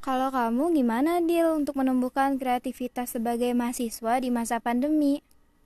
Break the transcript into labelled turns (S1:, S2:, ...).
S1: Kalau kamu gimana, deal untuk menumbuhkan kreativitas sebagai mahasiswa di masa pandemi?